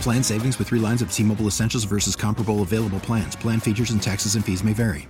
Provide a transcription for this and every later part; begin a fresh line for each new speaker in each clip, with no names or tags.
Plan savings with three lines of T Mobile Essentials versus comparable available plans. Plan features and taxes and fees may vary.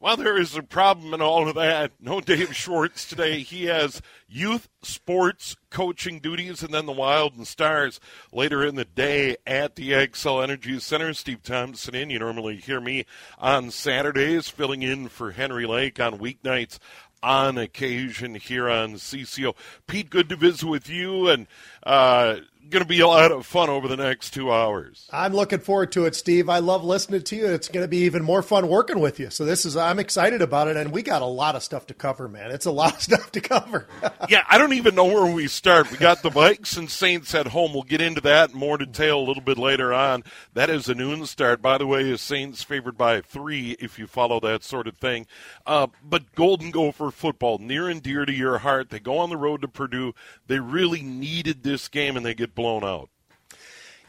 Well, there is a problem in all of that. No Dave Schwartz today. He has youth sports coaching duties and then the Wild and Stars later in the day at the Xcel Energy Center. Steve Thompson in. You normally hear me on Saturdays filling in for Henry Lake on weeknights on occasion here on CCO. Pete, good to visit with you, and uh, going to be a lot of fun over the next two hours.
I'm looking forward to it, Steve. I love listening to you. It's going to be even more fun working with you. So this is I'm excited about it, and we got a lot of stuff to cover, man. It's a lot of stuff to cover.
yeah, I don't even know where we start. We got the Vikes and Saints at home. We'll get into that in more detail a little bit later on. That is a noon start, by the way. Is Saints favored by three if you follow that sort of thing. Uh, but Golden Gopher football near and dear to your heart. They go on the road to Purdue. They really needed this game, and they get blown out.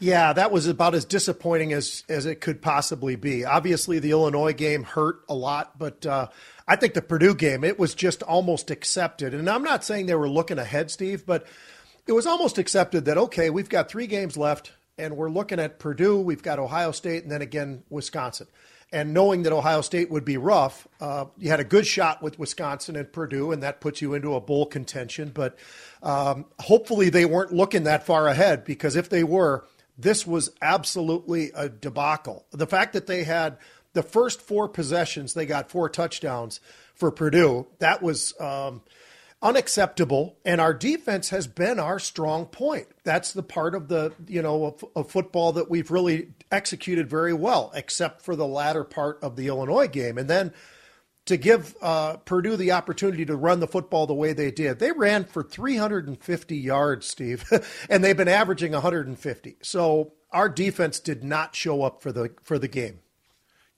Yeah, that was about as disappointing as as it could possibly be. Obviously, the Illinois game hurt a lot, but uh, I think the Purdue game it was just almost accepted. And I'm not saying they were looking ahead, Steve, but it was almost accepted that okay, we've got three games left, and we're looking at Purdue, we've got Ohio State, and then again Wisconsin. And knowing that Ohio State would be rough, uh, you had a good shot with Wisconsin and Purdue, and that puts you into a bowl contention. But um, hopefully, they weren't looking that far ahead because if they were, this was absolutely a debacle. The fact that they had the first four possessions, they got four touchdowns for Purdue. That was. Um, unacceptable and our defense has been our strong point that's the part of the you know of, of, football that we've really executed very well except for the latter part of the illinois game and then to give uh, purdue the opportunity to run the football the way they did they ran for 350 yards steve and they've been averaging 150 so our defense did not show up for the for the game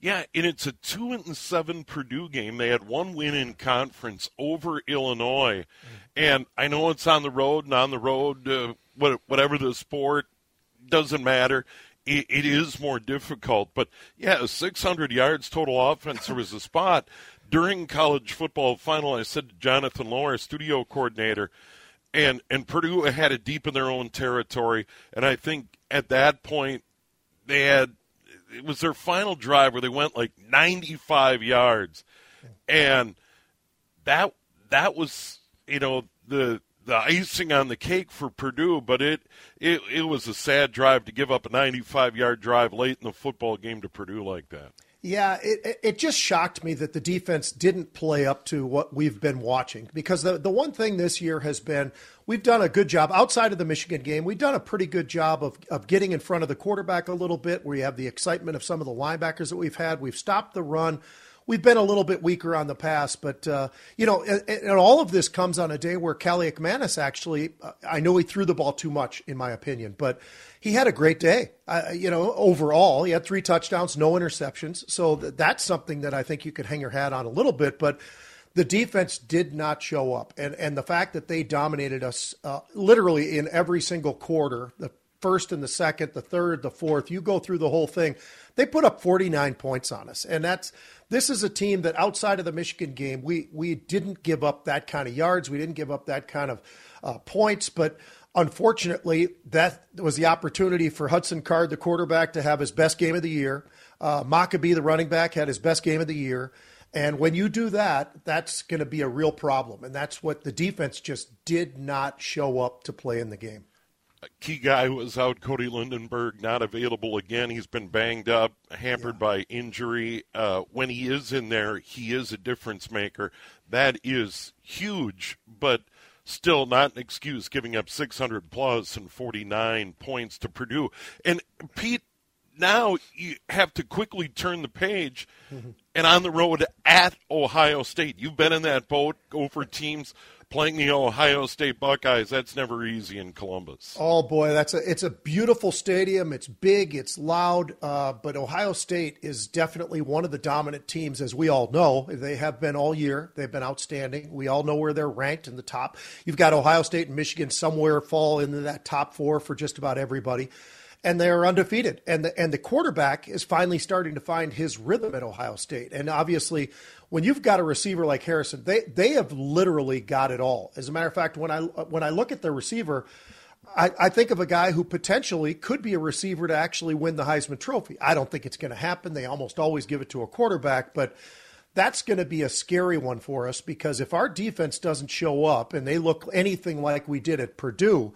yeah, and it's a two and seven Purdue game. They had one win in conference over Illinois, and I know it's on the road and on the road, uh, whatever the sport doesn't matter. It, it is more difficult, but yeah, 600 yards total offense. There was a spot during college football final. I said to Jonathan Lower, studio coordinator, and and Purdue had it deep in their own territory, and I think at that point they had it was their final drive where they went like 95 yards, and that that was you know the the icing on the cake for Purdue, but it it it was a sad drive to give up a 95 yard drive late in the football game to Purdue like that.
Yeah, it, it just shocked me that the defense didn't play up to what we've been watching because the, the one thing this year has been we've done a good job outside of the Michigan game. We've done a pretty good job of, of getting in front of the quarterback a little bit you have the excitement of some of the linebackers that we've had. We've stopped the run we've been a little bit weaker on the pass, but uh, you know, and, and, all of this comes on a day where Kaliakmanis actually, uh, I know he threw the ball too much, in my opinion, but he had a great day. Uh, you know, overall, he had three touchdowns, no interceptions, so th- that's something that I think you could hang your hat on a little bit, but. The defense did not show up, and and the fact that they dominated us uh, literally in every single quarter, the first and the second, the third, the fourth, you go through the whole thing. They put up 49 points on us, and that's this is a team that outside of the Michigan game, we we didn't give up that kind of yards, we didn't give up that kind of uh, points, but unfortunately, that was the opportunity for Hudson Card, the quarterback, to have his best game of the year. Uh, Mockobee, the running back, had his best game of the year. And when you do that, that's going to be a real problem. And that's what the defense just did not show up to play in the game.
Key guy was out, Cody Lindenberg, not available again. He's been banged up, hampered yeah. by injury. Uh, when he is in there, he is a difference maker. That is huge, but still not an excuse giving up 600 plus and 49 points to Purdue. And Pete, now you have to quickly turn the page mm-hmm. and on the road at Ohio State. You've been in that boat, over teams playing the Ohio State Buckeyes, that's never easy in Columbus.
Oh boy, that's a it's a beautiful stadium. It's big, it's loud, uh, but Ohio State is definitely one of the dominant teams, as we all know. They have been all year. They've been outstanding. We all know where they're ranked in the top. You've got Ohio State and Michigan somewhere fall into that top four for just about everybody and they are undefeated. And the and the quarterback is finally starting to find his rhythm at Ohio State. And obviously, when you've got a receiver like Harrison, they they have literally got it all. As a matter of fact, when I when I look at the receiver. I, I think of a guy who potentially could be a receiver to actually win the Heisman Trophy. I don't think it's going to happen. They almost always give it to a quarterback, but that's going to be a scary one for us because if our defense doesn't show up and they look anything like we did at Purdue,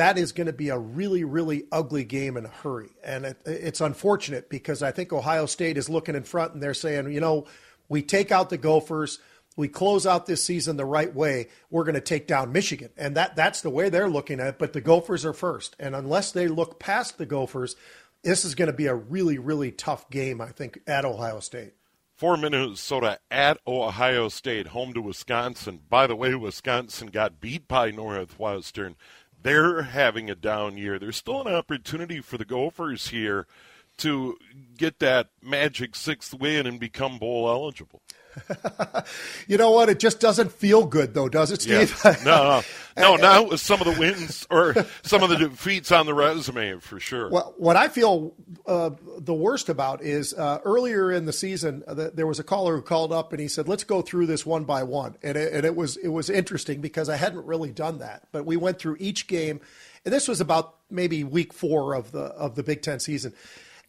that is going to be a really, really ugly game in a hurry. And it, it's unfortunate because I think Ohio State is looking in front and they're saying, you know, we take out the Gophers, we close out this season the right way, we're going to take down Michigan. And that that's the way they're looking at it. But the Gophers are first. And unless they look past the Gophers, this is going to be a really, really tough game, I think, at Ohio State.
For Minnesota at Ohio State, home to Wisconsin. By the way, Wisconsin got beat by Northwestern they're having a down year. There's still an opportunity for the Gophers here to get that magic sixth win and become bowl eligible.
you know what? It just doesn't feel good, though, does it, Steve?
Yeah. No, no, no. Not with some of the wins or some of the defeats on the resume, for sure.
Well, what I feel uh, the worst about is uh, earlier in the season, uh, there was a caller who called up and he said, "Let's go through this one by one," and it, and it was it was interesting because I hadn't really done that, but we went through each game, and this was about maybe week four of the of the Big Ten season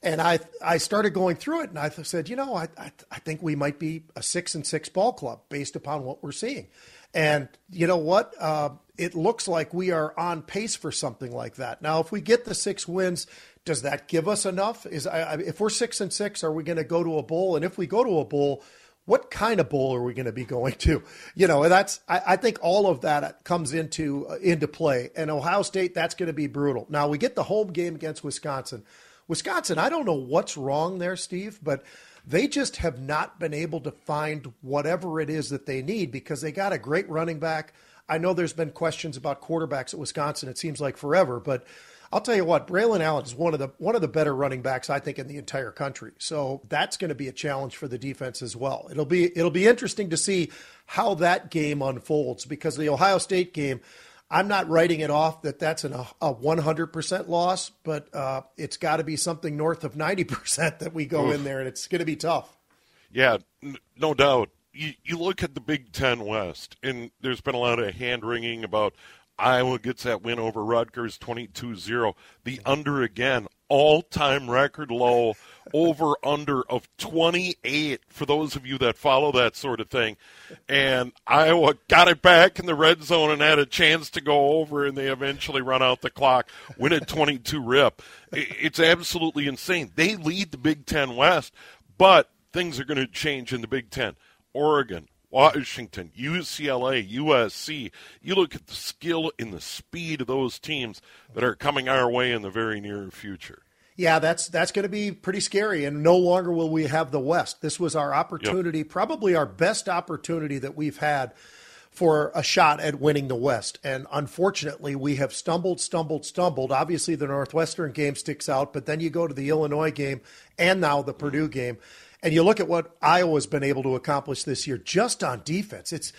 and I I started going through it, and I said, you know, I, I, I think we might be a six and six ball club based upon what we're seeing, and you know what? Uh, it looks like we are on pace for something like that. Now, if we get the six wins, does that give us enough? Is I, if we're six and six, are we going to go to a bowl? And if we go to a bowl, what kind of bowl are we going to be going to? You know, that's I, I think all of that comes into uh, into play. And Ohio State, that's going to be brutal. Now we get the home game against Wisconsin. Wisconsin, I don't know what's wrong there, Steve, but they just have not been able to find whatever it is that they need because they got a great running back. I know there's been questions about quarterbacks at Wisconsin. It seems like forever, but I'll tell you what, Braylon Allen is one of the one of the better running backs I think in the entire country. So that's going to be a challenge for the defense as well. It'll be it'll be interesting to see how that game unfolds because the Ohio State game I'm not writing it off that that's an, a 100% loss, but uh, it's got to be something north of 90% that we go Oof. in there, and it's going to be tough.
Yeah, n- no doubt. You, you look at the Big Ten West, and there's been a lot of hand wringing about Iowa gets that win over Rutgers 22 0. The under again, all time record low, over under of 28 for those of you that follow that sort of thing. And Iowa got it back in the red zone and had a chance to go over, and they eventually run out the clock, win a 22 rip. It's absolutely insane. They lead the Big Ten West, but things are going to change in the Big Ten. Oregon, Washington, UCLA, USC. You look at the skill and the speed of those teams that are coming our way in the very near future.
Yeah, that's that's going to be pretty scary, and no longer will we have the West. This was our opportunity, yep. probably our best opportunity that we've had for a shot at winning the West. And unfortunately, we have stumbled, stumbled, stumbled. Obviously, the Northwestern game sticks out, but then you go to the Illinois game and now the Purdue game. And you look at what Iowa's been able to accomplish this year just on defense. It's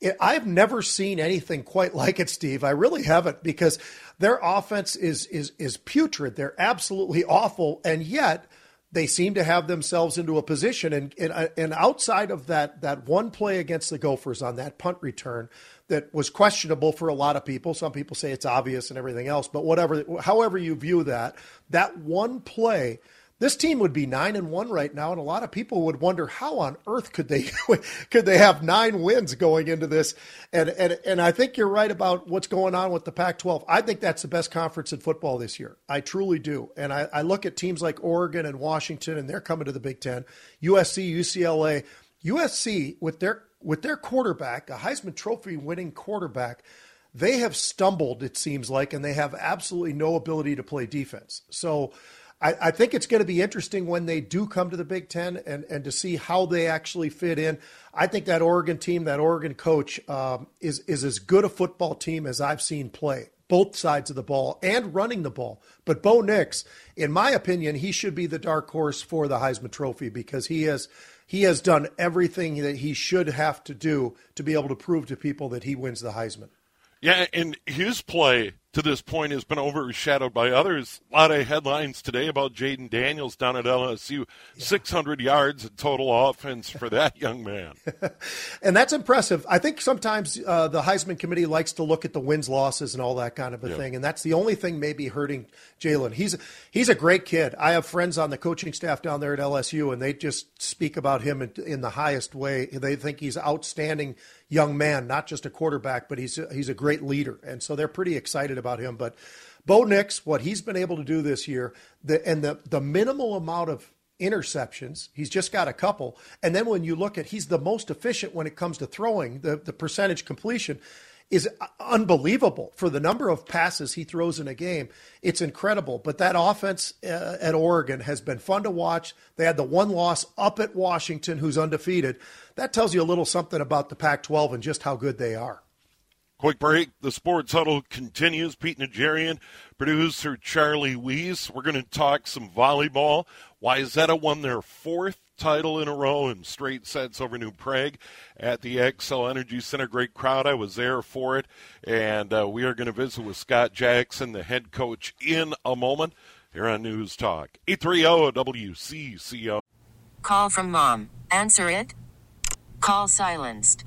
it, I've never seen anything quite like it, Steve. I really haven't because their offense is is is putrid. They're absolutely awful, and yet they seem to have themselves into a position. And and, uh, and outside of that that one play against the Gophers on that punt return that was questionable for a lot of people. Some people say it's obvious and everything else, but whatever, however you view that, that one play this team would be nine and one right now, and a lot of people would wonder how on earth could they could they have nine wins going into this. And and and I think you're right about what's going on with the Pac-12. I think that's the best conference in football this year. I truly do. And I, I look at teams like Oregon and Washington, and they're coming to the Big Ten. USC, UCLA, USC with their with their quarterback, a Heisman Trophy winning quarterback. They have stumbled, it seems like, and they have absolutely no ability to play defense. So I, I think it's going to be interesting when they do come to the Big Ten and, and to see how they actually fit in. I think that Oregon team, that Oregon coach, um, is is as good a football team as I've seen play both sides of the ball and running the ball. But Bo Nix, in my opinion, he should be the dark horse for the Heisman Trophy because he has he has done everything that he should have to do to be able to prove to people that he wins the Heisman.
Yeah, and his play to this point has been overshadowed by others. A lot of headlines today about Jayden Daniels down at LSU. Yeah. 600 yards in total offense for that young man.
and that's impressive. I think sometimes uh, the Heisman Committee likes to look at the wins, losses, and all that kind of a yeah. thing. And that's the only thing maybe hurting Jalen. He's, he's a great kid. I have friends on the coaching staff down there at LSU, and they just speak about him in, in the highest way. They think he's outstanding young man, not just a quarterback, but he's he's a great leader, and so they're pretty excited about him. But Bo Nix, what he's been able to do this year, the, and the the minimal amount of interceptions, he's just got a couple, and then when you look at, he's the most efficient when it comes to throwing, the the percentage completion is unbelievable for the number of passes he throws in a game. It's incredible. But that offense uh, at Oregon has been fun to watch. They had the one loss up at Washington, who's undefeated. That tells you a little something about the Pac 12 and just how good they are.
Quick break. The Sports Huddle continues. Pete Najarian, producer Charlie Weiss. We're going to talk some volleyball. Wayzata won their fourth title in a row in straight sets over New Prague at the Xcel Energy Center. Great crowd. I was there for it. And uh, we are going to visit with Scott Jackson, the head coach, in a moment here on News Talk. 830 WCCO.
Call from mom. Answer it. Call silenced.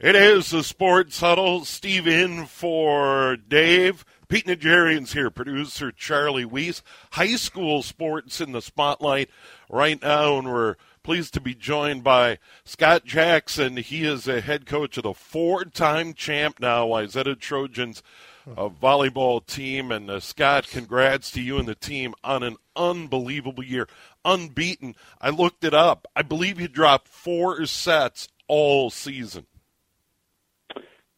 It is the Sports Huddle. Steve in for Dave. Pete Najarian's here, producer Charlie Weiss. High school sports in the spotlight right now, and we're pleased to be joined by Scott Jackson. He is a head coach of the four-time champ now, Wayzata Trojans a volleyball team. And uh, Scott, congrats to you and the team on an unbelievable year. Unbeaten. I looked it up. I believe you dropped four sets all season.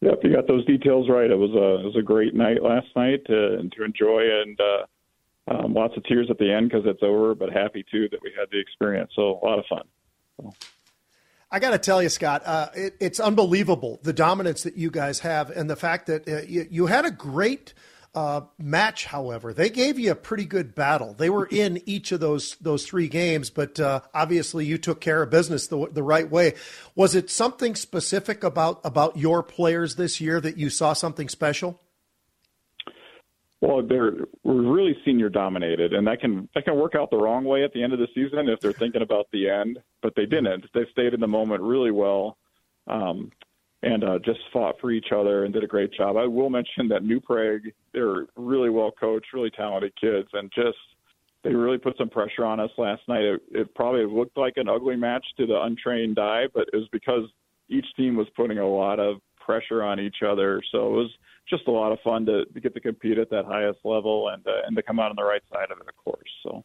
Yep, you got those details right. It was a it was a great night last night to to enjoy and uh, um, lots of tears at the end because it's over, but happy too that we had the experience. So a lot of fun. So.
I got to tell you, Scott, uh, it, it's unbelievable the dominance that you guys have, and the fact that uh, you, you, had a great uh, match, however, they gave you a pretty good battle. They were in each of those those three games, but uh, obviously you took care of business the, the right way. Was it something specific about about your players this year that you saw something special?
Well, they're we're really senior dominated, and that can that can work out the wrong way at the end of the season if they're thinking about the end. But they didn't. They stayed in the moment really well, um, and uh, just fought for each other and did a great job. I will mention that New Prague, they're really well coached, really talented kids, and just they really put some pressure on us last night. It, it probably looked like an ugly match to the untrained eye, but it was because each team was putting a lot of pressure on each other. So it was just a lot of fun to, to get to compete at that highest level and uh, and to come out on the right side of it, of course. So.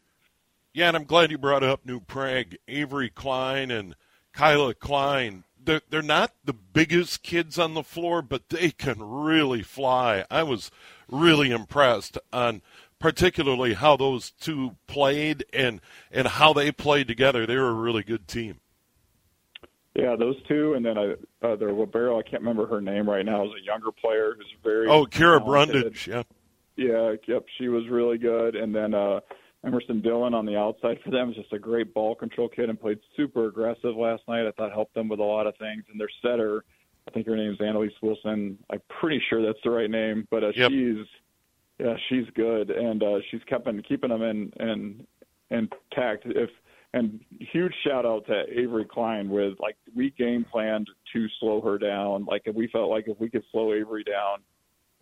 Yeah, and I'm glad you brought up New Prague, Avery Klein and Kyla Klein. They're, they're not the biggest kids on the floor, but they can really fly. I was really impressed on particularly how those two played and and how they played together. They were a really good team.
Yeah, those two, and then uh, uh, their libero. I can't remember her name right now. Is a younger player who's very.
Oh, Kira Brundage. Yeah.
Yeah. Yep. She was really good, and then uh, Emerson Dillon on the outside for them is just a great ball control kid and played super aggressive last night. I thought helped them with a lot of things. And their setter, I think her name is Annalise Wilson. I'm pretty sure that's the right name, but uh,
yep.
she's yeah, she's good, and uh, she's kept keeping them in in intact. If and huge shout out to Avery Klein with like we game planned to slow her down. Like if we felt like if we could slow Avery down,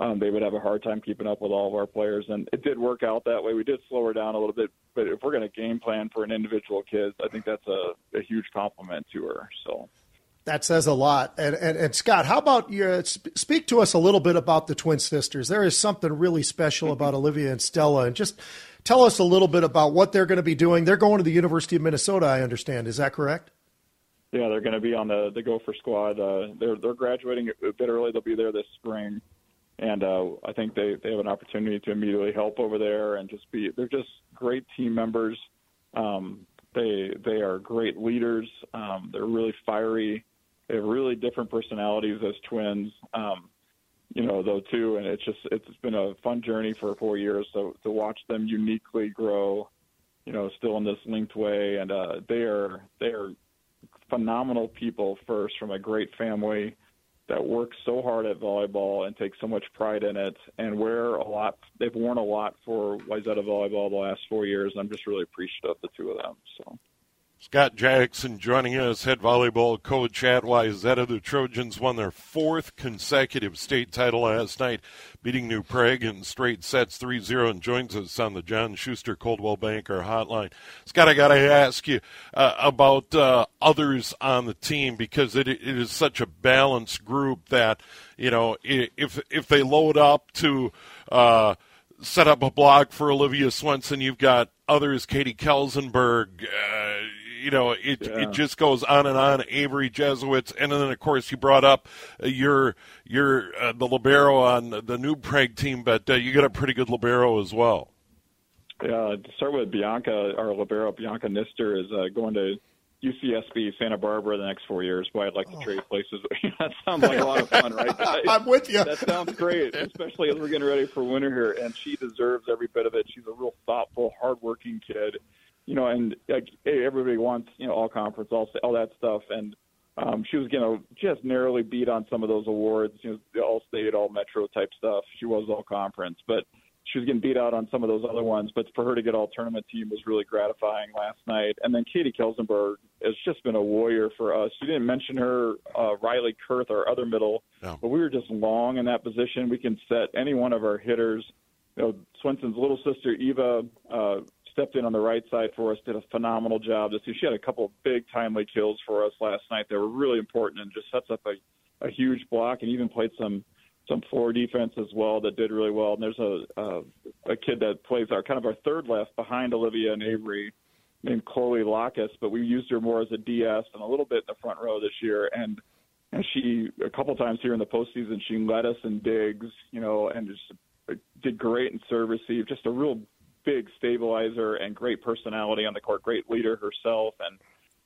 um, they would have a hard time keeping up with all of our players, and it did work out that way. We did slow her down a little bit, but if we're going to game plan for an individual kid, I think that's a, a huge compliment to her. So.
That says a lot. And, and, and Scott, how about you speak to us a little bit about the twin sisters? There is something really special about Olivia and Stella, and just tell us a little bit about what they're going to be doing. They're going to the University of Minnesota, I understand. Is that correct?
Yeah, they're going to be on the the Gopher squad. Uh, they're they're graduating a bit early. They'll be there this spring, and uh, I think they they have an opportunity to immediately help over there and just be. They're just great team members. Um, they they are great leaders. Um, they're really fiery they have really different personalities as twins. Um, you know, though too, and it's just it's been a fun journey for four years. So to watch them uniquely grow, you know, still in this linked way, and uh, they are they are phenomenal people first from a great family that work so hard at volleyball and take so much pride in it and wear a lot they've worn a lot for Wayzata volleyball the last four years. And I'm just really appreciative of the two of them. So
Scott Jackson joining us, head volleyball coach at Wayzata. The Trojans won their fourth consecutive state title last night, beating New Prague in straight sets 3 0, and joins us on the John Schuster Coldwell Banker hotline. Scott, I got to ask you uh, about uh, others on the team because it, it is such a balanced group that, you know, if, if they load up to, uh, set up a block for Olivia Swenson. You've got others, Katie Kelsenberg, uh, you know, it yeah. it just goes on and on. Avery Jesuits, and then of course you brought up uh, your your uh, the libero on the New Prague team, but uh, you got a pretty good libero as well.
Yeah, to start with Bianca, our libero Bianca Nister is uh, going to UCSB Santa Barbara the next four years. Boy, I'd like to oh. trade places. that sounds like a lot of fun, right? Guys?
I'm with you.
That sounds great, especially as we're getting ready for winter here. And she deserves every bit of it. She's a real thoughtful, hardworking kid you know, and like everybody wants, you know, all conference, all all that stuff, and um, she was, you know, just narrowly beat on some of those awards, you know, the all state, all metro type stuff. She was all conference, but she was getting beat out on some of those other ones. But for her to get all tournament team was really gratifying last night. And then Katie Kelsenberg has just been a warrior for us. You didn't mention her, uh, Riley Kurth, our other middle, no. but we were just long in that position. We can set any one of our hitters. You know, Swenson's little sister Eva uh, stepped in on the right side for us, did a phenomenal job. This she had a couple of big timely kills for us last night that were really important and just sets up a, a huge block and even played some some floor defense as well that did really well. And there's a a, a kid that plays our kind of our third left behind Olivia and Avery named Chloe Lacus, but we used her more as a DS and a little bit in the front row this year. And and she a couple times here in the postseason she led us in digs, you know, and just did great in serve receive. Just a real big stabilizer and great personality on the court, great leader herself, and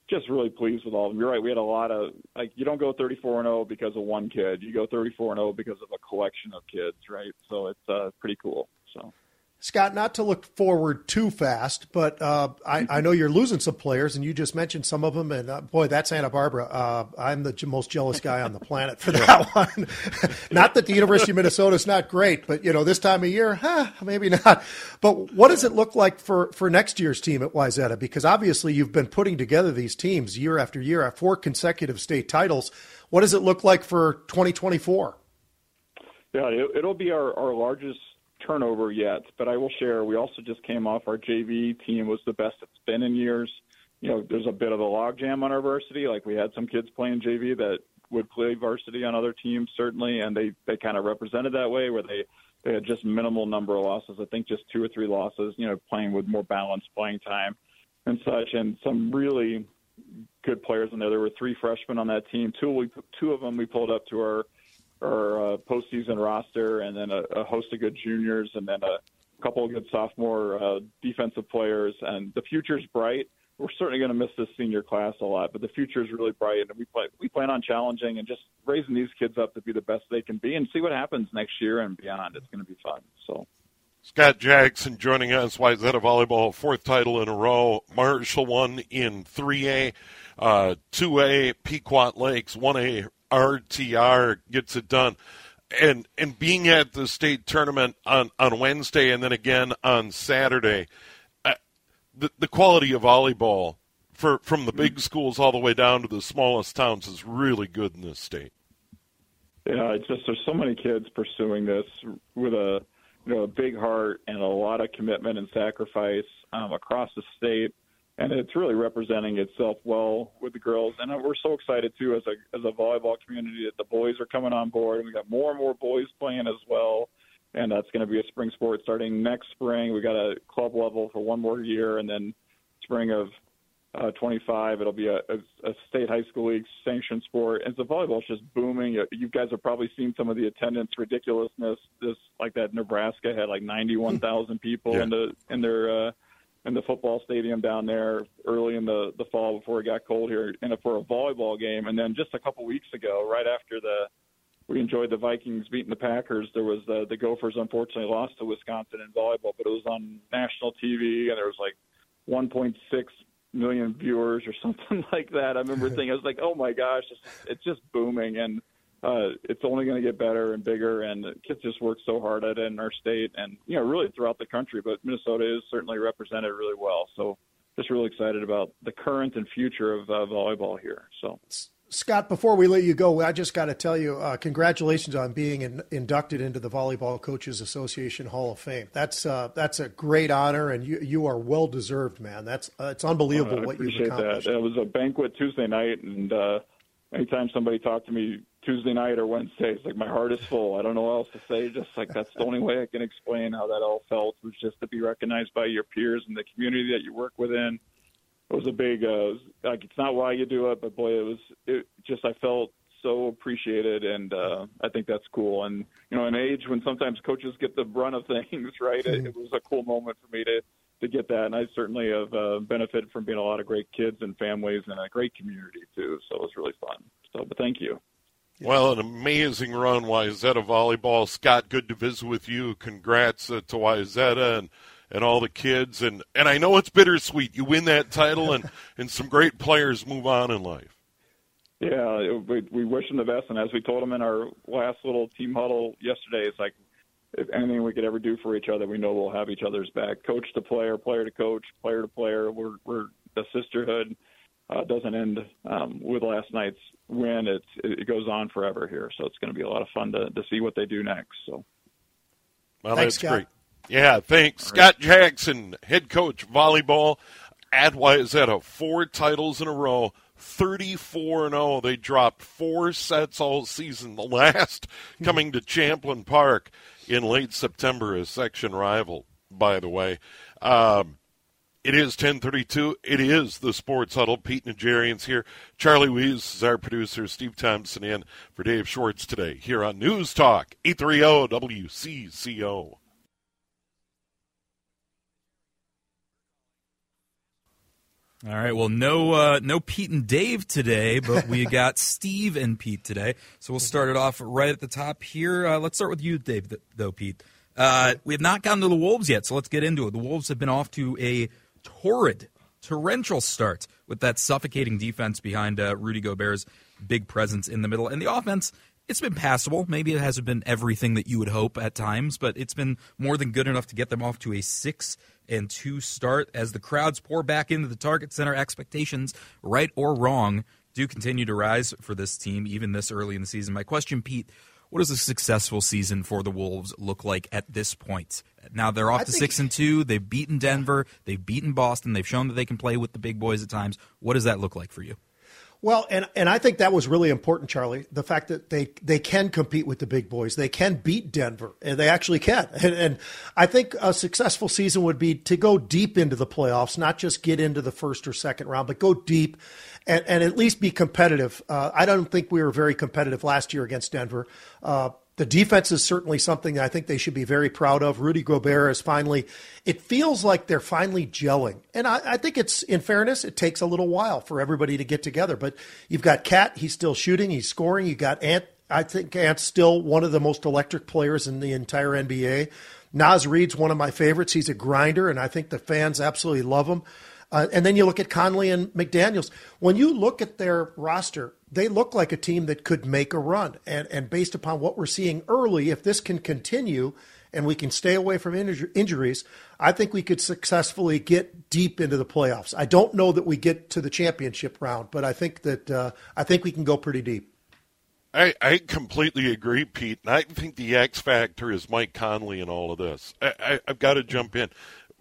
just really pleased with all of them. You're right. We had a lot of like you don't go 34 and 0 because of one kid. You go 34 and 0 because of a collection of kids, right? So it's uh, pretty cool. So.
Scott, not to look forward too fast, but uh, I, I, know you're losing some players, and you just mentioned some of them. And uh, boy, that's Santa Barbara. Uh, I'm the most jealous guy on the planet for that one. not that the University of Minnesota is not great, but you know this time of year, huh, maybe not. But what does it look like for for next year's team at Wayzata? Because obviously you've been putting together these teams year after year, at four consecutive state titles. What does it look like for 2024?
Yeah, it, will be our, our largest turnover yet, but I will share. We also just came off our JV team was the best it's been in years. You know, there's a bit of a logjam on our varsity. Like we had some kids playing JV that would play varsity on other teams certainly, and they they kind of represented that way where they they had just minimal number of losses. I think just two or three losses. You know, playing with more balanced playing time and such, and some really good players in there. There were three freshmen on that team. Two we two of them we pulled up to our our uh, postseason roster, and then a, a host of good juniors, and then a couple of good sophomore uh, defensive players. And the future's bright. We're certainly going to miss this senior class a lot, but the future is really bright, and we we plan on challenging and just raising these kids up to be the best they can be, and see what happens next year and beyond. It's going to be fun. So.
Scott Jackson joining us. Wayzata Volleyball, fourth title in a row. Marshall won in 3A, uh, 2A, Pequot Lakes, 1A RTR gets it done. And and being at the state tournament on, on Wednesday and then again on Saturday, uh, the the quality of volleyball for from the big schools all the way down to the smallest towns is really good in this state.
Yeah, it's just there's so many kids pursuing this with a you know a big heart and a lot of commitment and sacrifice um, across the state and it's really representing itself well with the girls. And we're so excited too as a as a volleyball community that the boys are coming on board. We got more and more boys playing as well, and that's going to be a spring sport starting next spring. We got a club level for one more year, and then spring of uh, 25, it'll be a, a, a state high school league sanctioned sport. And so volleyball is just booming. You guys have probably seen some of the attendance ridiculousness. This like that Nebraska had like 91,000 people yeah. in the in their uh, in the football stadium down there early in the the fall before it got cold here, and for a volleyball game. And then just a couple weeks ago, right after the we enjoyed the Vikings beating the Packers. There was the the Gophers unfortunately lost to Wisconsin in volleyball, but it was on national TV, and there was like 1.6 million viewers or something like that. I remember thinking, I was like, oh my gosh, it's, it's just booming, and uh, it's only going to get better and bigger. And kids just work so hard at it in our state, and you know, really throughout the country. But Minnesota is certainly represented really well. So, just really excited about the current and future of uh, volleyball here. So.
Scott, before we let you go, I just got to tell you, uh, congratulations on being in, inducted into the Volleyball Coaches Association Hall of Fame. That's uh, that's a great honor, and you you are well deserved, man. That's uh, it's unbelievable what you've accomplished.
That. It was a banquet Tuesday night, and uh, anytime somebody talked to me Tuesday night or Wednesday. It's like my heart is full. I don't know what else to say. Just like that's the only way I can explain how that all felt was just to be recognized by your peers and the community that you work within. It was a big uh, like it's not why you do it, but boy, it was it just I felt so appreciated, and uh, I think that's cool. And you know, an age when sometimes coaches get the brunt of things, right? It, it was a cool moment for me to to get that, and I certainly have uh, benefited from being a lot of great kids and families and a great community too. So it was really fun. So, but thank you.
Well, an amazing run, Wayzata volleyball. Scott, good to visit with you. Congrats uh, to Wayzata and and all the kids. And and I know it's bittersweet. You win that title, and and some great players move on in life.
Yeah, we, we wish them the best. And as we told them in our last little team huddle yesterday, it's like if anything we could ever do for each other, we know we'll have each other's back. Coach to player, player to coach, player to player. We're we're a sisterhood uh, doesn't end um, with last night's win. It's, it goes on forever here, so it's going to be a lot of fun to, to see what they do next. So,
well, thanks, that's Scott. great. Yeah, thanks, All Scott. Jackson, head coach volleyball at Wayzata, four titles in a row. 34 and 0. They dropped four sets all season. The last coming to Champlin Park in late September, a section rival, by the way. Um, it is 1032. It is the Sports Huddle. Pete Najarian's here. Charlie Wees is our producer. Steve Thompson in for Dave Schwartz today here on News Talk 830 WCCO.
All right. Well, no, uh, no Pete and Dave today, but we got Steve and Pete today. So we'll start it off right at the top here. Uh, let's start with you, Dave, though, Pete. Uh, we have not gotten to the Wolves yet, so let's get into it. The Wolves have been off to a torrid, torrential start with that suffocating defense behind uh, Rudy Gobert's big presence in the middle. And the offense, it's been passable. Maybe it hasn't been everything that you would hope at times, but it's been more than good enough to get them off to a six and two start as the crowds pour back into the Target Center. Expectations, right or wrong, do continue to rise for this team even this early in the season. My question, Pete, what does a successful season for the Wolves look like at this point? Now they're off
I
to
think-
six and two. They've beaten Denver. They've beaten Boston. They've shown that they can play with the big boys at times. What does that look like for you?
Well, and and I think that was really important, Charlie. The fact that they they can compete with the big boys, they can beat Denver, and they actually can. And, and I think a successful season would be to go deep into the playoffs, not just get into the first or second round, but go deep, and and at least be competitive. Uh, I don't think we were very competitive last year against Denver. Uh, the defense is certainly something I think they should be very proud of. Rudy Gobert is finally, it feels like they're finally gelling. And I, I think it's, in fairness, it takes a little while for everybody to get together. But you've got Cat, he's still shooting, he's scoring. You've got Ant, I think Ant's still one of the most electric players in the entire NBA. Naz Reid's one of my favorites. He's a grinder, and I think the fans absolutely love him. Uh, and then you look at Conley and McDaniels. When you look at their roster, they look like a team that could make a run. And, and based upon what we're seeing early, if this can continue and we can stay away from inju- injuries, I think we could successfully get deep into the playoffs. I don't know that we get to the championship round, but I think that uh, I think we can go pretty deep.
I, I completely agree, Pete. And I think the X factor is Mike Conley in all of this. I, I, I've got to jump in.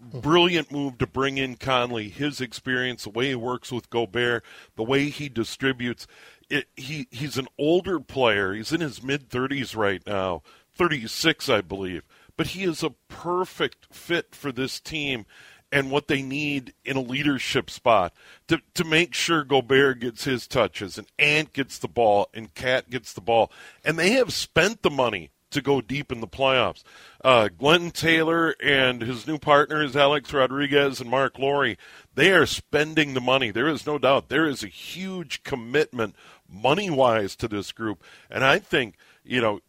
Mm-hmm. Brilliant move to bring in Conley, his experience, the way he works with Gobert, the way he distributes. It, he he's an older player. He's in his mid thirties right now, thirty six, I believe. But he is a perfect fit for this team and what they need in a leadership spot to to make sure Gobert gets his touches and Ant gets the ball and Cat gets the ball. And they have spent the money to go deep in the playoffs. Uh, Glen Taylor and his new partners, Alex Rodriguez and Marc Lore, they are spending the money. There is no doubt. There is a huge commitment money wise to this group. And I think, you know,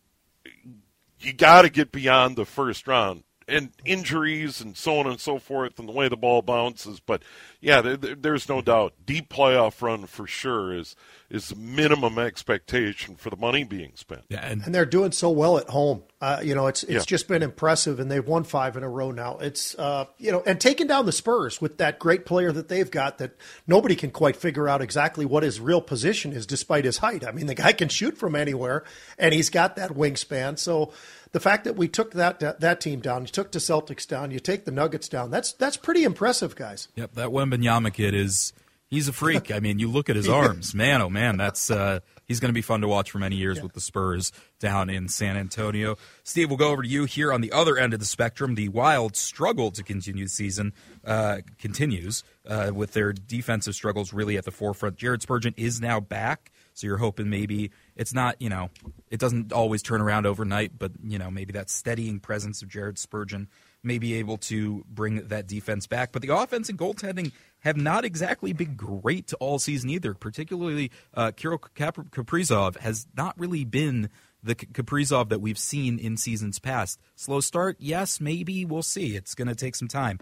you got to get beyond the first round and injuries and so on and so forth and the way the ball bounces. But yeah, there, there- there's no doubt deep playoff run for sure is is minimum expectation for the money being spent.
Yeah, and,
And they're doing so well at home. Uh, you know, it's it's
Yeah.
just been impressive, and they've won five in a row now. It's uh, you know, and taking down the Spurs with that great player that they've got that nobody can quite figure out exactly what his real position is, despite his height. I mean, the guy can shoot from anywhere, and he's got that wingspan. So the fact that we took that that, that team down, you took the Celtics down, you take the Nuggets down, that's that's pretty impressive, guys.
Yep, that Wembanyama kid is he's a freak. I mean, you look at his arms, man, oh man, that's uh, he's going to be fun to watch for many years with the Spurs down in San Antonio. Steve, we'll go over to you here on the other end of the spectrum. The Wild struggle to continue the season uh, continues uh, with their defensive struggles really at the forefront. Jared Spurgeon is now back. So you're hoping maybe it's not, you know, it doesn't always turn around overnight, but, you know, maybe that steadying presence of Jared Spurgeon may be able to bring that defense back. But the offense and goaltending have not exactly been great all season either. Particularly, uh, Kirill Kap- Kaprizov has not really been the Kaprizov that we've seen in seasons past. Slow start, yes, maybe we'll see. It's going to take some time.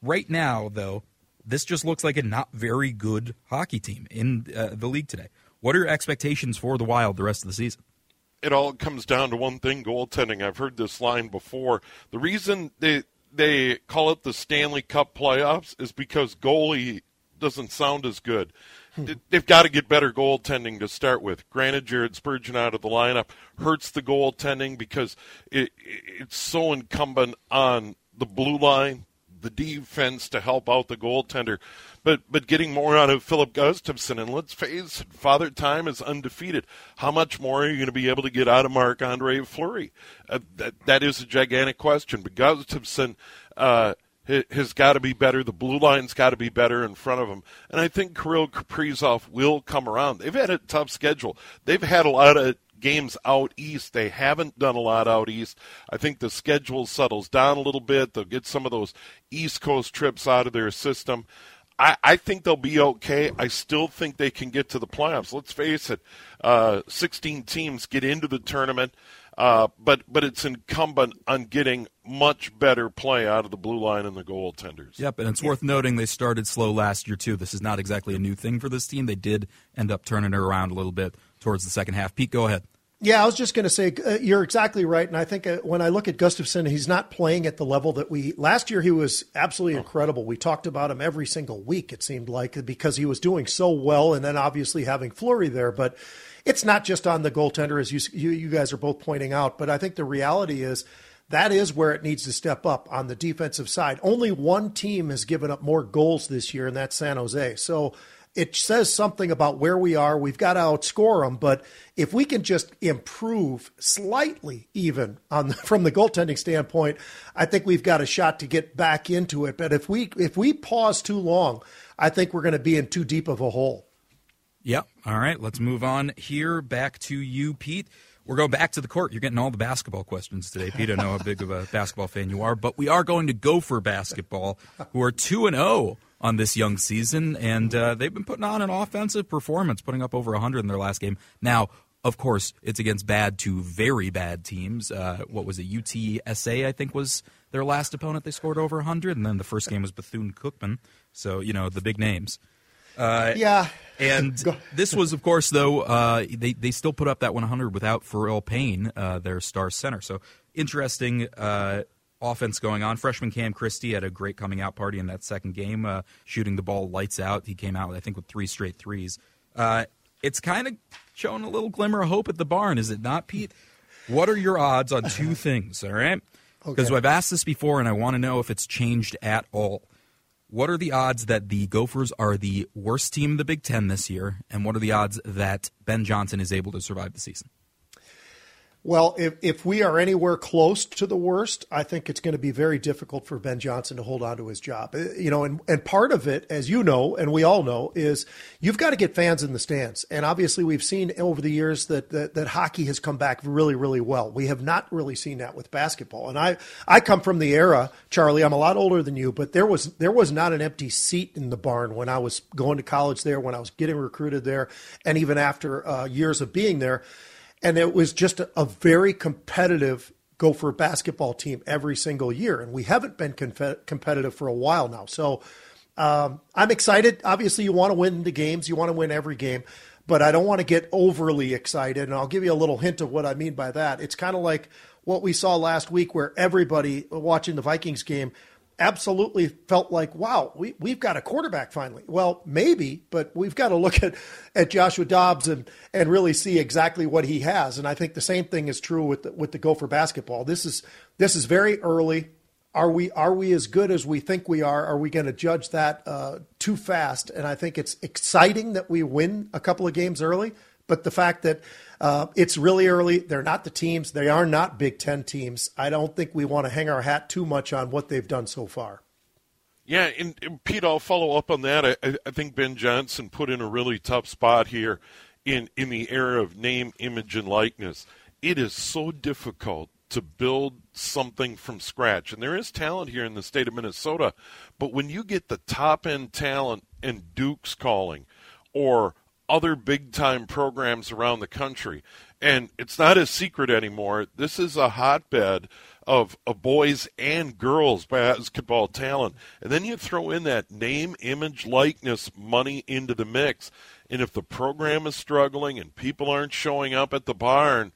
Right now, though, this just looks like a not very good hockey team in uh, the league today. What are your expectations for the Wild the rest of the season?
It all comes down to one thing goaltending. I've heard this line before. The reason they they call it the Stanley Cup playoffs is because goalie doesn't sound as good. Hmm. They- They've got to get better goaltending to start with. Granted, Jared Spurgeon out of the lineup hurts the goaltending because it, it's so incumbent on the blue line, the defense to help out the goaltender. But but getting more out of Filip Gustavsson, and let's face it, Father Time is undefeated. How much more are you going to be able to get out of Marc Andre Fleury? Uh, that that is a gigantic question. But Gustafson uh, has got to be better. The blue line's got to be better in front of him, and I think Kirill Kaprizov will come around. They've had a tough schedule. They've had a lot of games out east. They haven't done a lot out east. I think the schedule settles down a little bit. They'll get some of those East Coast trips out of their system. I, I think they'll be okay. I still think they can get to the playoffs. Let's face it, uh, 16 teams get into the tournament. Uh, but but it's incumbent on getting much better play out of the blue line and the goaltenders.
Yep, and it's worth noting they started slow last year too. This is not exactly a new thing for this team. They did end up turning it around a little bit towards the second half. Pete, go ahead.
Yeah, I was just going to say uh, you're exactly right, and I think uh, when I look at Gustavsson, he's not playing at the level that we last year. He was absolutely incredible. We talked about him every single week. It seemed like because he was doing so well, and then obviously having Fleury there. But it's not just on the goaltender, as you you, you guys are both pointing out. But I think the reality is that is where it needs to step up on the defensive side. Only one team has given up more goals this year, and that's San Jose. So it says something about where we are. We've got to outscore them, but if we can just improve slightly, even on the, from the goaltending standpoint, I think we've got a shot to get back into it. But if we if we pause too long, I think we're going to be in too deep of a hole.
Yep. All right. Let's move on here. Back to you, Pete. We're going back to the court. You're getting all the basketball questions today, Pete. I know how big of a basketball fan you are, but we are going to Gopher basketball, who are two and zero oh on this young season, and uh, they've been putting on an offensive performance, putting up over 100 in their last game. Now, of course, it's against bad to very bad teams. Uh, what was it? UTSA, I think, was their last opponent. They scored over 100, and then the first game was Bethune Cookman. So you know the big names.
Uh, yeah.
And this was, of course, though uh, they they still put up that 100 without Pharrel Payne, uh, their star center. So interesting uh, offense going on. Freshman Cam Christie had a great coming out party in that second game, uh, shooting the ball lights out. He came out, I think, with three straight threes. Uh, it's kind of showing a little glimmer of hope at the barn, is it not, Pete? What are your odds on two things? All right, because okay. I've asked this before, and I want to know if it's changed at all. What are the odds that the Gophers are the worst team in the Big Ten this year? And what are the odds that Ben Johnson is able to survive the season?
Well, if, if we are anywhere close to the worst, I think it's going to be very difficult for Ben Johnson to hold on to his job. Uh, you know, and, and part of it, as you know, and we all know, is you've got to get fans in the stands. And obviously, we've seen over the years that, that, that hockey has come back really, really well. We have not really seen that with basketball. And I, I come from the era, Charlie, I'm a lot older than you, but there was, there was not an empty seat in the barn when I was going to college there, when I was getting recruited there, and even after uh, years of being there and it was just a, a very competitive Gopher basketball team every single year, and we haven't been conf- competitive for a while now. So um, I'm excited. Obviously, you want to win the games, you want to win every game, but I don't want to get overly excited. And I'll give you a little hint of what I mean by that. It's kind of like what we saw last week, where everybody watching the Vikings game absolutely felt like, wow, we, we've got a quarterback finally. Well, maybe, but we've got to look at, at Joshua Dobbs and, and really see exactly what he has. And I think the same thing is true with the, with the Gopher basketball. This is, this is very early. Are we, are we as good as we think we are? Are we going to judge that uh, too fast? And I think it's exciting that we win a couple of games early, but the fact that uh, it's really early. They're not the teams. They are not Big Ten teams. I don't think we want to hang our hat too much on what they've done so far.
Yeah, and, and Pete, I'll follow up on that. I, I think Ben Johnson put in a really tough spot here in, in the era of name, image, and likeness. It is so difficult to build something from scratch. And there is talent here in the state of Minnesota, but when you get the top end talent and Duke's calling, or other big time programs around the country. And it's not a secret anymore. This is a hotbed of, of boys and girls basketball talent. And then you throw in that name, image, likeness money into the mix. And if the program is struggling and people aren't showing up at the barn,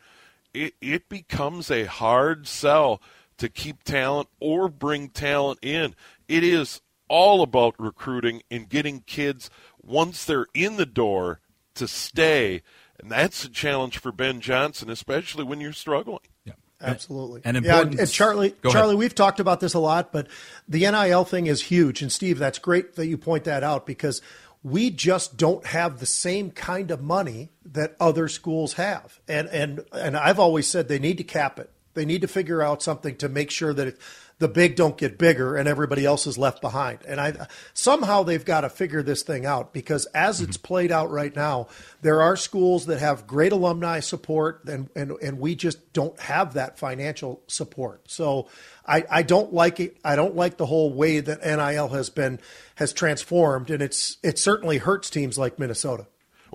it, it becomes a hard sell to keep talent or bring talent in. It is all about recruiting and getting kids once they're in the door to stay. And that's a challenge for Ben Johnson, especially when you're struggling.
Yeah. Absolutely.
And, yeah,
and Charlie, Charlie, we've talked about this a lot, but the NIL thing is huge. And Steve, that's great that you point that out because we just don't have the same kind of money that other schools have. And and and I've always said they need to cap it. They need to figure out something to make sure that it, the big don't get bigger and everybody else is left behind. And I somehow they've got to figure this thing out because as mm-hmm. it's played out right now, there are schools that have great alumni support and and, and we just don't have that financial support. So I, I don't like it. I don't like the whole way that NIL has been has transformed and it's it certainly hurts teams like Minnesota.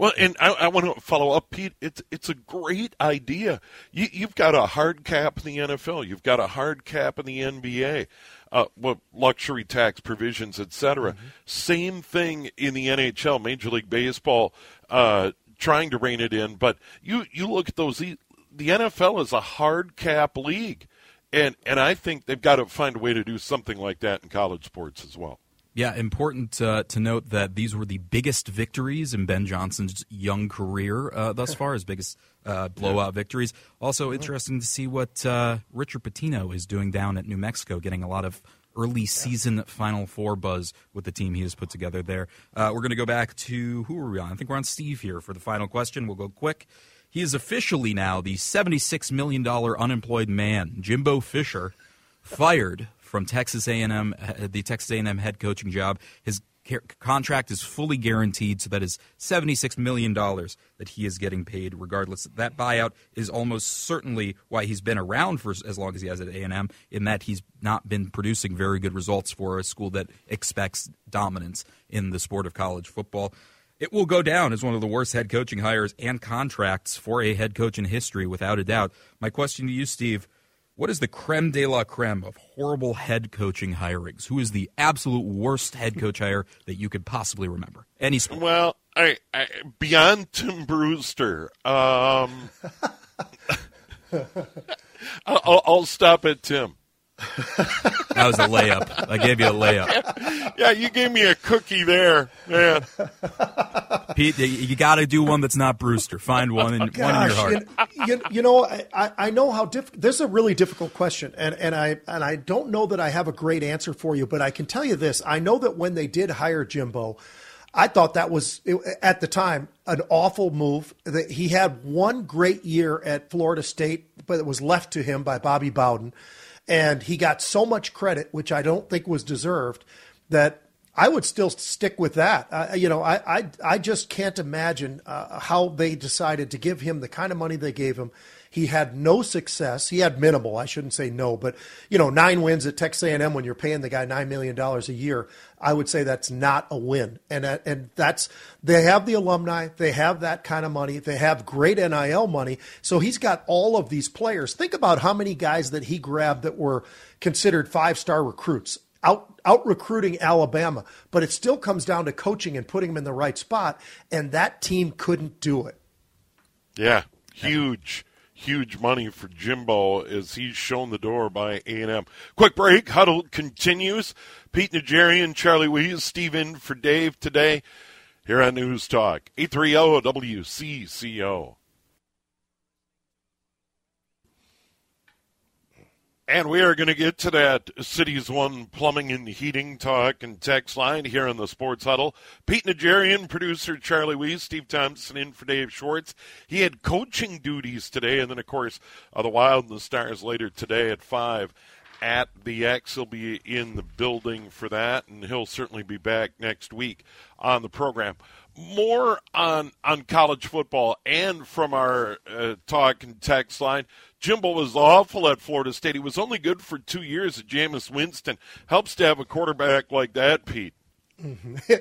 Well, and I, I, want to follow up, Pete. It's it's a great idea. You, have got a hard cap in the NFL. You've got a hard cap in the NBA. Uh, well, luxury tax provisions, etc. Mm-hmm. Same thing in the NHL, Major League Baseball, uh, trying to rein it in. But you you look at those. The NFL is a hard cap league, and and I think they've got to find a way to do something like that in college sports as well.
Yeah, important uh, to note that these were the biggest victories in Ben Johnson's young career uh, thus far, his biggest uh, blowout victories. Also, interesting to see what uh, Richard Pitino is doing down at New Mexico, getting a lot of early season Final Four buzz with the team he has put together there. Uh, we're going to go back to who are we on? I think we're on Steve here for the final question. We'll go quick. He is officially now the $76 million unemployed man, Jimbo Fisher, fired from Texas A&M, uh, the Texas A&M head coaching job. His contract is fully guaranteed, so that is $76 million that he is getting paid regardless. That buyout is almost certainly why he's been around for as long as he has at A&M, in that he's not been producing very good results for a school that expects dominance in the sport of college football. It will go down as one of the worst head coaching hires and contracts for a head coach in history, without a doubt. My question to you, Steve – what is the creme de la creme of horrible head coaching hirings? Who is the absolute worst head coach hire that you could possibly remember? Any sport.
Well, I, I beyond Tim Brewster. Um, I'll, I'll stop at Tim.
That was a layup. I gave you a layup.
Yeah, you gave me a cookie there, man.
Pete, you got to do one that's not Brewster. Find one in, Gosh, one in your
heart. You, you, you know, I, I know how difficult. This is a really difficult question, and, and I and I don't know that I have a great answer for you. But I can tell you this: I know that when they did hire Jimbo, I thought that was at the time an awful move. That he had one great year at Florida State, but it was left to him by Bobby Bowden and he got so much credit, which I don't think was deserved, that I would still stick with that. Uh, you know, I, I, I just can't imagine uh, how they decided to give him the kind of money they gave him he had no success. He had minimal. I shouldn't say no, but you know, nine wins at Texas A&M when you're paying the guy nine million dollars a year. I would say that's not a win. And uh, and that's they have the alumni. They have that kind of money. They have great NIL money. So he's got all of these players. Think about how many guys that he grabbed that were considered five star recruits out out recruiting Alabama, but it still comes down to coaching and putting them in the right spot, and that team couldn't do it.
Yeah, huge huge money for Jimbo as he's shown the door by A&M. Quick break. Huddle continues. Pete Najarian, Charlie Weese, Steven for Dave today here on News Talk. 830 WCCO. And we are going to get to that Cities One plumbing and heating talk and text line here on the Sports Huddle. Pete Najarian, producer Charlie Weese, Steve Thompson in for Dave Schwartz. He had coaching duties today, and then, of course, uh, the Wild and the Stars later today at 5 at the X. He'll be in the building for that, and he'll certainly be back next week on the program. More on, on college football and from our uh, talk and text line. Jimbo was awful at Florida State. He was only good for two years at Jameis Winston. Helps to have a quarterback like that, Pete.
Mm-hmm.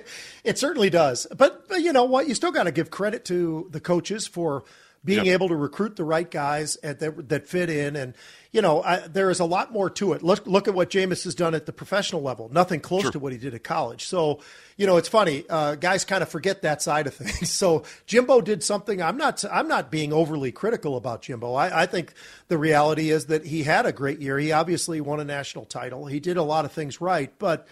It, certainly does. But, but, you know what? You still got to give credit to the coaches for being yep. able to recruit the right guys at that, that fit in. And, you know, I, there is a lot more to it. Look, look at what Jameis has done at the professional level. Nothing close sure. to what he did at college. So, you know, it's funny. Uh, guys kind of forget that side of things. So Jimbo did something. I'm not. I'm not being overly critical about Jimbo. I, I think the reality is that he had a great year. He obviously won a national title. He did a lot of things right. But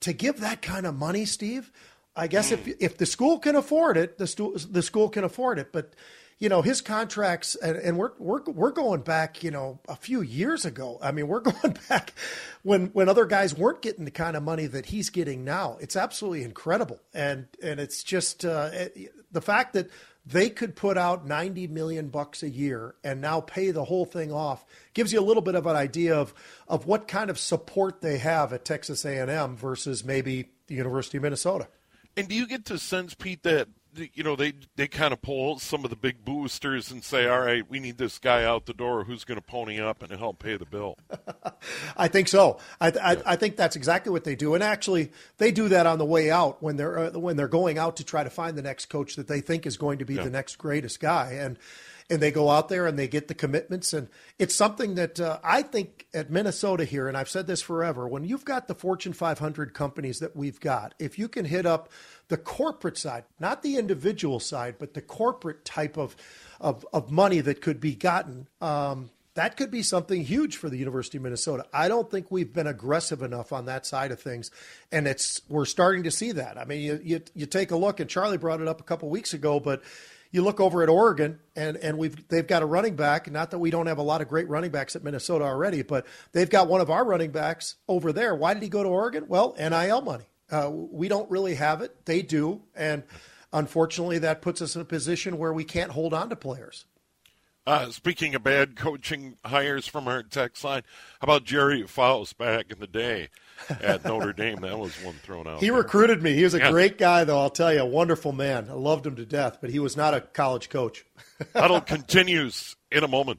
to give that kind of money, Steve, I guess if if the school can afford it, the, stu- the school can afford it. But you know his contracts and, and, we're we're we're going back you know a few years ago. I mean we're going back when when other guys weren't getting the kind of money that he's getting now. It's absolutely incredible. And and it's just uh, it, the fact that they could put out 90 million bucks a year and now pay the whole thing off gives you a little bit of an idea of of what kind of support they have at Texas A&M versus maybe the University of Minnesota.
And do you get to sense, Pete, that you know they they kind of pull some of the big boosters and say, all right, we need this guy out the door who's going to pony up and help pay the bill.
I think so. I, I, I, think that's exactly what they do, and actually they do that on the way out when they're uh, when they're going out to try to find the next coach that they think is going to be yeah. the next greatest guy and and they go out there and they get the commitments. And it's something that uh, I think at Minnesota here, and I've said this forever, when you've got the Fortune 500 companies that we've got, if you can hit up the corporate side, not the individual side, but the corporate type of of, of money that could be gotten. Um, that could be something huge for the University of Minnesota. I don't think we've been aggressive enough on that side of things, and it's we're starting to see that. I mean, you you, you take a look, and Charlie brought it up a couple weeks ago, but you look over at Oregon, and and we've they've got a running back. Not that we don't have a lot of great running backs at Minnesota already, but they've got one of our running backs over there. Why did he go to Oregon? Well, NIL money. Uh, we don't really have it. They do, and unfortunately, that puts us in a position where we can't hold on to players.
Uh, speaking of bad coaching hires from our text line, how about Gerry Faust back in the day? at Notre Dame. That was one thrown out.
He
there.
recruited me. He was a yeah. great guy, though. I'll tell you, a wonderful man. I loved him to death, but he was not a college coach.
Huddle continues in a moment.